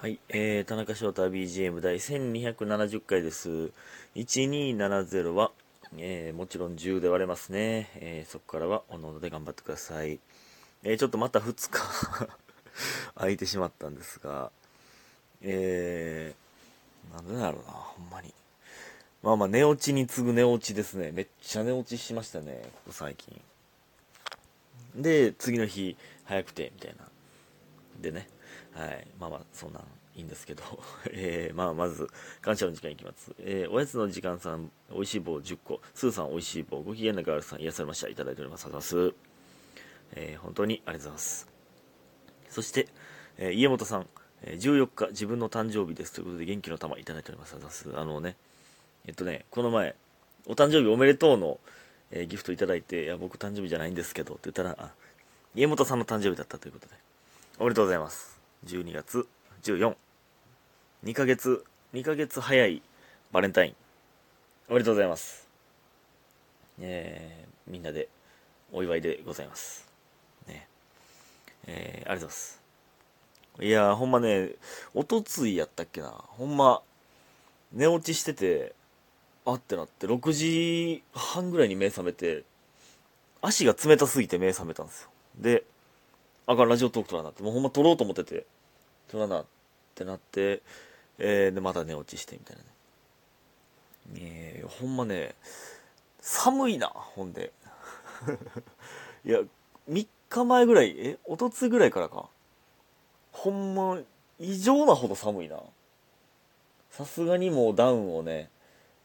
はい、えー、田中翔太 BGM 第1270回です。1270は、えー、もちろん10で割れますね。えー、そこからはおのおので頑張ってください。えー、ちょっとまた2日 空いてしまったんですが、えー、なんでだろうな、ほんまに。まあまあ、寝落ちに次ぐ寝落ちですね。めっちゃ寝落ちしましたね、ここ最近。で、次の日、早くて、みたいな。でね、はい、まあまあ、そんなんいいんですけど、えー、まあ、まず、感謝の時間いきます。えー、おやつの時間さん、おいしい棒10個、スーさんおいしい棒、ご機嫌なガールさん癒されました。いただいております。ありがとうございます。えー、本当にありがとうございます。そして、えー、家元さん、えー、14日、自分の誕生日です。ということで、元気の玉いただいております。ありがとうございます。あのね、えっとね、この前、お誕生日おめでとうの、えーギフトいただいて、いや、僕誕生日じゃないんですけど、って言ったら、あ、家元さんの誕生日だったということで、おめでとうございます。12月14。2ヶ月、2ヶ月早いバレンタイン。おめでとうございます。えー、みんなでお祝いでございます。ね。えー、ありがとうございます。いやー、ほんまね、おとついやったっけな。ほんま、寝落ちしてて、あってなって、6時半ぐらいに目覚めて、足が冷たすぎて目覚めたんですよ。で、あかん、ラジオトーク撮らなって、もうほんま撮ろうと思ってて、撮らなってなって、えー、で、また寝落ちしてみたいなね。えー、ほんまね、寒いな、ほんで。いや、3日前ぐらい、え、おとつぐらいからか。ほんま、異常なほど寒いな。さすがにもうダウンをね、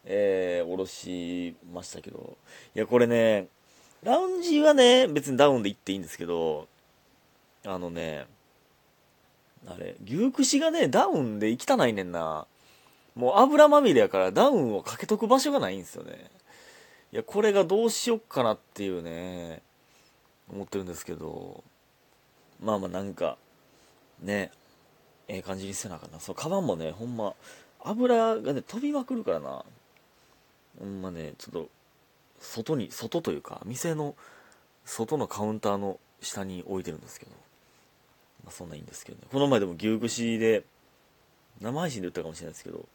えー、下ろしましたけど。いや、これね、ラウンジはね、別にダウンで行っていいんですけど、あのね、あれ、牛串がね、ダウンで汚いねんな。もう油まみれやからダウンをかけとく場所がないんですよね。いや、これがどうしよっかなっていうね、思ってるんですけど、まあまあなんか、ね、ええ感じにせなあかんな。そのカバンもね、ほんま、油がね、飛びまくるからな。ほんまね、ちょっと、外に、外というか、店の外のカウンターの下に置いてるんですけど、まあそんないいんですけどね。この前でも牛串で、生配信で言ったかもしれないですけど、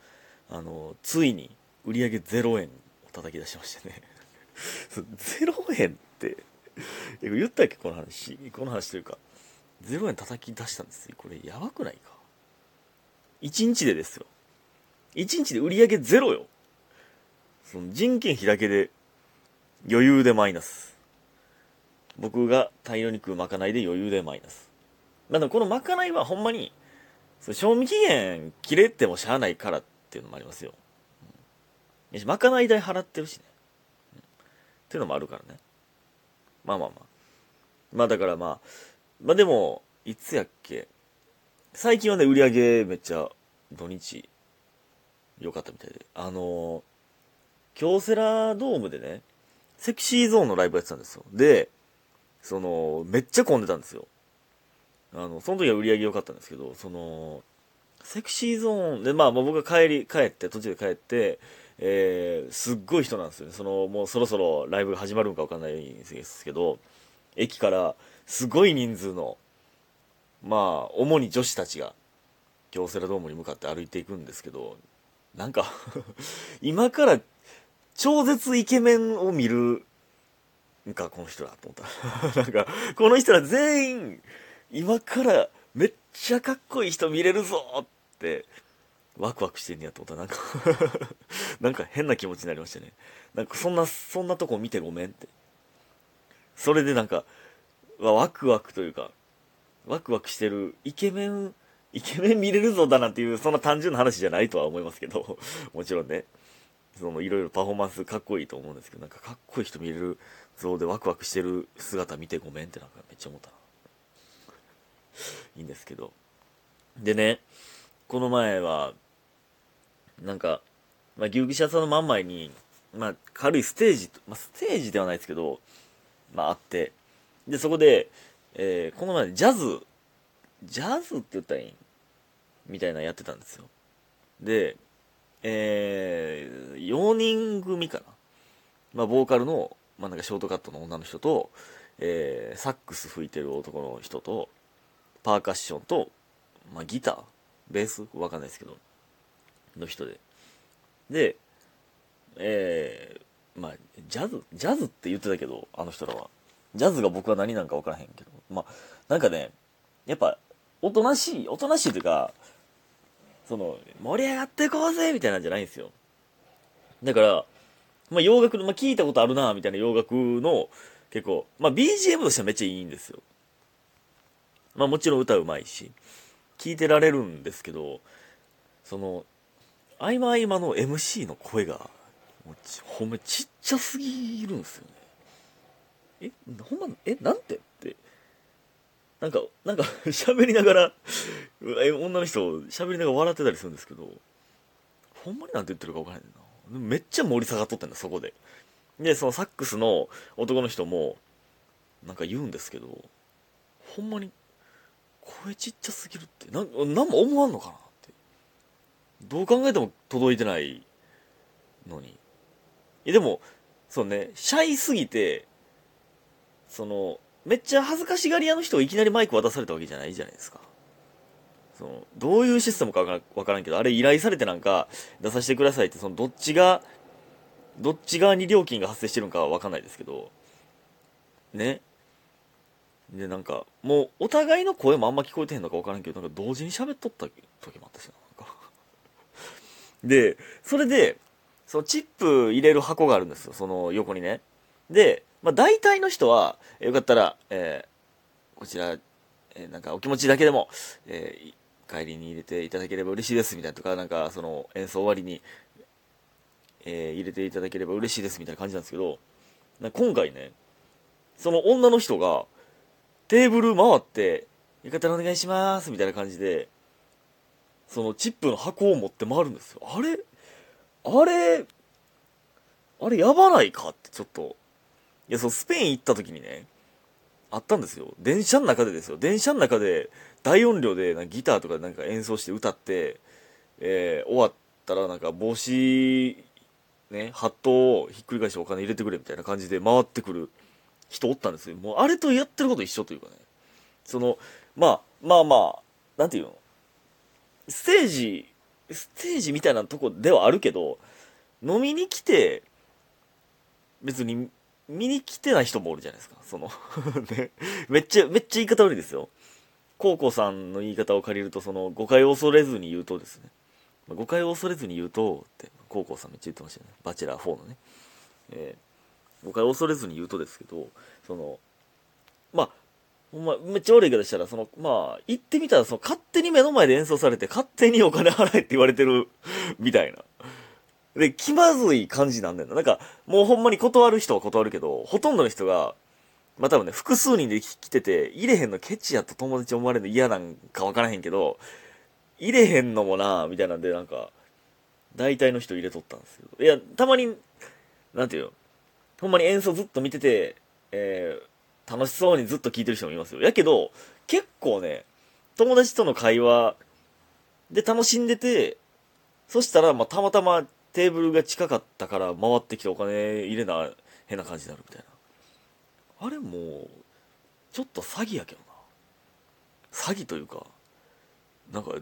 あの、ついに売り上げ0円を叩き出しましてね。0円って、言ったっけこの話。この話というか、0円叩き出したんですよ。これやばくないか ?1 日でですよ。1日で売り上げゼロよ。その人件費だけで余裕でマイナス。僕が大量に食うまかないで余裕でマイナス。まあでもこのまかないはほんまに、賞味期限切れてもしゃあないからっていうのもありますよ。まかない代払ってるしね。うんっていうのもあるからね。まあまあまあ。まあだからまあ、まあでも、いつやっけ？最近はね、売り上げめっちゃ土日良かったみたいで。あの京セラドームでね、セクシーゾーンのライブやってたんですよ。で、その、めっちゃ混んでたんですよ。あの、その時は売り上げ良かったんですけど、その、セクシーゾーンで、まあ、まあ僕が帰り、帰って、途中で帰って、えー、すっごい人なんですよね。その、もうそろそろライブが始まるんかわかんないんですけど、駅からすごい人数の、まあ、主に女子たちが、京セラドームに向かって歩いていくんですけど、なんか 今から超絶イケメンを見るんか、この人ら、と思った。なんか、この人ら全員、今からめっちゃかっこいい人見れるぞって、ワクワクしてんねやと思ったら、なんか なんか変な気持ちになりましたね。なんかそんな、そんなとこ見てごめんって。それでなんか、ワクワクというか、ワクワクしてるイケメン、イケメン見れるぞだなっていう、そんな単純な話じゃないとは思いますけど、もちろんね。そのいろいろパフォーマンスかっこいいと思うんですけど、なんかかっこいい人見れる像でワクワクしてる姿見てごめんってなんかめっちゃ思ったな。いいんですけど。でね、この前は、なんか、まあ、牛串屋さんの真ん前に、まあ、軽いステージ、まあ、ステージではないですけど、まあ、あって、で、そこで、えーこの前ジャズ、ジャズって言ったらいいん？みたいなやってたんですよ。で、えー、4人組かな。まあ、ボーカルの、まあ、なんかショートカットの女の人と、えー、サックス吹いてる男の人と、パーカッションと、まあ、ギターベース？わかんないですけど、の人で。で、えー、まあ、ジャズ、ジャズって言ってたけど、あの人らは。ジャズが僕は何なんかわからへんけど。まあ、なんかね、やっぱ、おとなしい、おとなしいというか、その、盛り上がっていこうぜみたいなんじゃないんですよ。だから、まあ、洋楽の、まあ、聞いたことあるなみたいな洋楽の、結構、まあ、BGM としてはめっちゃいいんですよ。まあ、もちろん歌うまいし、聞いてられるんですけど、その、合間合間の MC の声が、もうほんまちっちゃすぎるんですよね。え、ほんま、え、なんて？って。なんか、なんか 喋りながら女の人喋りながら笑ってたりするんですけど、ほんまになんて言ってるか分からへんな。めっちゃ盛り下がっとってんだ、そこで。で、そのサックスの男の人も、なんか言うんですけど、ほんまに、声ちっちゃすぎるって、なん、も思わんのかなって。どう考えても届いてないのに。え、でも、そうね、シャイすぎて、その、めっちゃ恥ずかしがり屋の人がいきなりマイク渡されたわけじゃないじゃないですか。その、どういうシステムかわからんけど、あれ依頼されてなんか出させてくださいって、そのどっちが、どっち側に料金が発生してるのかはわかんないですけど、ね。で、なんか、もうお互いの声もあんま聞こえてへんのかわからんけど、なんか同時に喋っとった時もあったしな、なんか。で、それで、そのチップ入れる箱があるんですよ、その横にね。で、まあ、大体の人は、よかったら、えー、こちら、えー、なんかお気持ちだけでも、えー、帰りに入れていただければ嬉しいですみたいなとか、なんかその演奏終わりに、え、入れていただければ嬉しいですみたいな感じなんですけど、今回ね、その女の人がテーブル回って、よかったらお願いしますみたいな感じで、そのチップの箱を持って回るんですよ。あれあれあれやばないかってちょっといや、そう、スペイン行った時にね、あったんですよ。電車の中でですよ。電車の中で大音量でなギターとかなんか演奏して歌って、えー、終わったらなんか帽子、ね、ハットをひっくり返してお金入れてくれみたいな感じで回ってくる人おったんですよ。もうあれとやってること一緒というかね。その、まあ、まあまあ、なんていうの？ステージ、ステージみたいなとこではあるけど、飲みに来て、別に見に来てない人もおるじゃないですか。その ね、めっちゃ、めっちゃ言い方悪いですよ。コウコさんの言い方を借りると、その、誤解を恐れずに言うとですね、誤解を恐れずに言うと、って、コウコさんめっちゃ言ってましたよね。バチェラー4のね。えー、誤解を恐れずに言うとですけど、その、まあ、ほんま、めっちゃ悪い言い方したら、その、まあ、言ってみたら、その、勝手に目の前で演奏されて、勝手にお金払えって言われてる、みたいな。で、気まずい感じなんだよな。なんか、もうほんまに断る人は断るけど、ほとんどの人が、まあ多分ね、複数人で来てて、入れへんのケチやと友達思われるの嫌なんかわからへんけど、入れへんのもなみたいなんで、なんか、大体の人入れとったんですけど。いや、たまに、なんていうの、ほんまに演奏ずっと見てて、えー、楽しそうにずっと聴いてる人もいますよ。やけど、結構ね、友達との会話で楽しんでて、そしたら、まあ、たまたまテーブルが近かったから回ってきてお金入れな変な感じになるみたいな。あれもうちょっと詐欺やけどな。詐欺というかなんか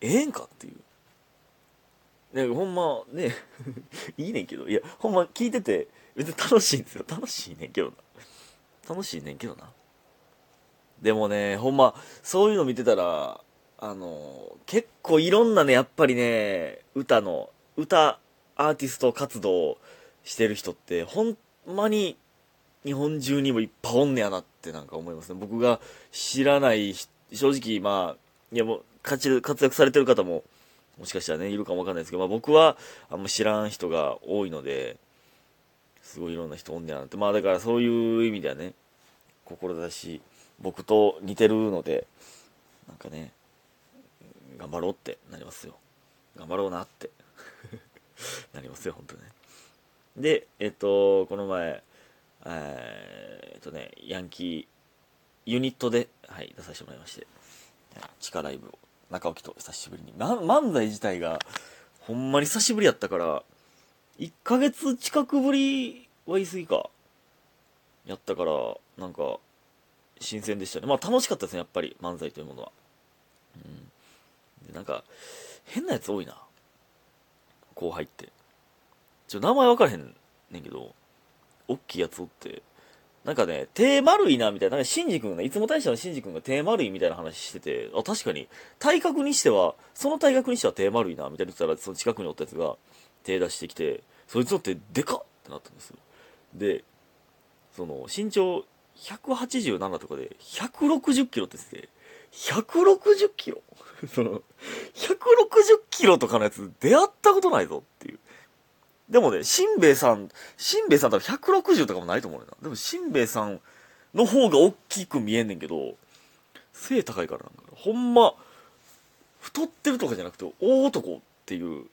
ええんかっていう。ね、ほんまね いいねんけど。いやほんま聞いてて別に楽しいんですよ。楽しいねんけどな。楽しいねんけどな。でもねほんまそういうの見てたらあの結構いろんなねやっぱりね歌の歌、アーティスト活動してる人って、ほんまに日本中にもいっぱいおんねやなってなんか思いますね。僕が知らない、正直まあ、いやもう活躍されてる方も、もしかしたらね、いるかもわかんないですけど、まあ僕はあんま知らん人が多いので、すごいいろんな人おんねやなって。まあだからそういう意味ではね、志、僕と似てるので、なんかね、頑張ろうってなりますよ。頑張ろうなって なりますよ、本当ね。で、えっと、この前、え、っとね、ヤンキー、ユニットで、はい、出させてもらいまして、地下ライブを、中置きと久しぶりに。漫才自体が、ほんまに久しぶりやったから、1ヶ月近くぶりは言い過ぎか。やったから、なんか、新鮮でしたね。まあ楽しかったですね、やっぱり、漫才というものは。うん。でなんか、変なやつ多いな。後輩って。ちょ、名前分からへんねんけど、おっきいやつおって、なんかね、手丸いな、みたいな。なんか、シンジ君が、いつも大使のシンジ君が手丸いみたいな話してて、あ、確かに、体格にしては、その体格にしては手丸いな、みたいな言ってたら、その近くにおったやつが、手出してきて、そいつの手、でかっってなったんですよ。で、その、身長187とかで、160キロって言ってて、160キロ？その、160キロとかのやつ出会ったことないぞっていう。でもね、しんべヱさん、しんべヱさん多分160とかもないと思うねんな。でもしんべヱさんの方が大きく見えんねんけど、背高いからなんか、ほんま、太ってるとかじゃなくて、大男っていう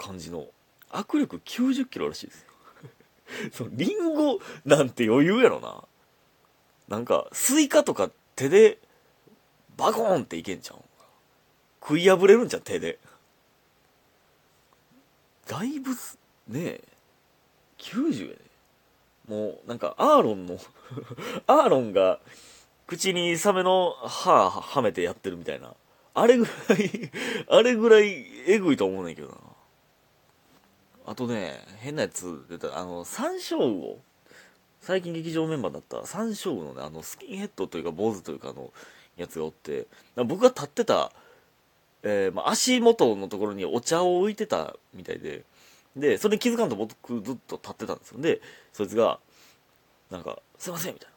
感じの、握力90キロらしいです。その、リンゴなんて余裕やろな。なんか、スイカとか手で、バコーンっていけんちゃう？ん食い破れるんじゃん、手で。だいぶ、ねえ、90やね。もう、なんか、アーロンの アーロンが、口にサメの歯はめてやってるみたいな。あれぐらいあれぐらいえぐいと思うねんけどな。あとね、変なやつ出た、あの、山椒魚。最近劇場メンバーだった山椒魚のね、あの、スキンヘッドというか、坊主というかのやつがおって、僕が立ってた、えー、まあ、足元のところにお茶を置いてたみたいで、で、それに気づかんと僕ずっと立ってたんですよ。で、そいつが、なんか、すいません、みたいな。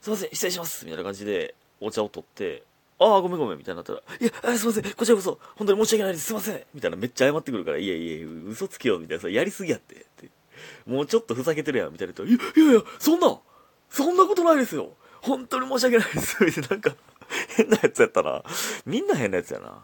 すいません、失礼しますみたいな感じで、お茶を取って、ああ、ごめんごめん、みたいになったら、いや、すいません、こちらこそ、本当に申し訳ないです、すいません、みたいなめっちゃ謝ってくるから、いやいや、嘘つきよ、みたいなさ、やりすぎやって、って。もうちょっとふざけてるやん、みたいなと、いやいやいや、そんな、そんなことないですよ。本当に申し訳ないです、みたいな、なんか、変なやつやったな。みんな変なやつやな。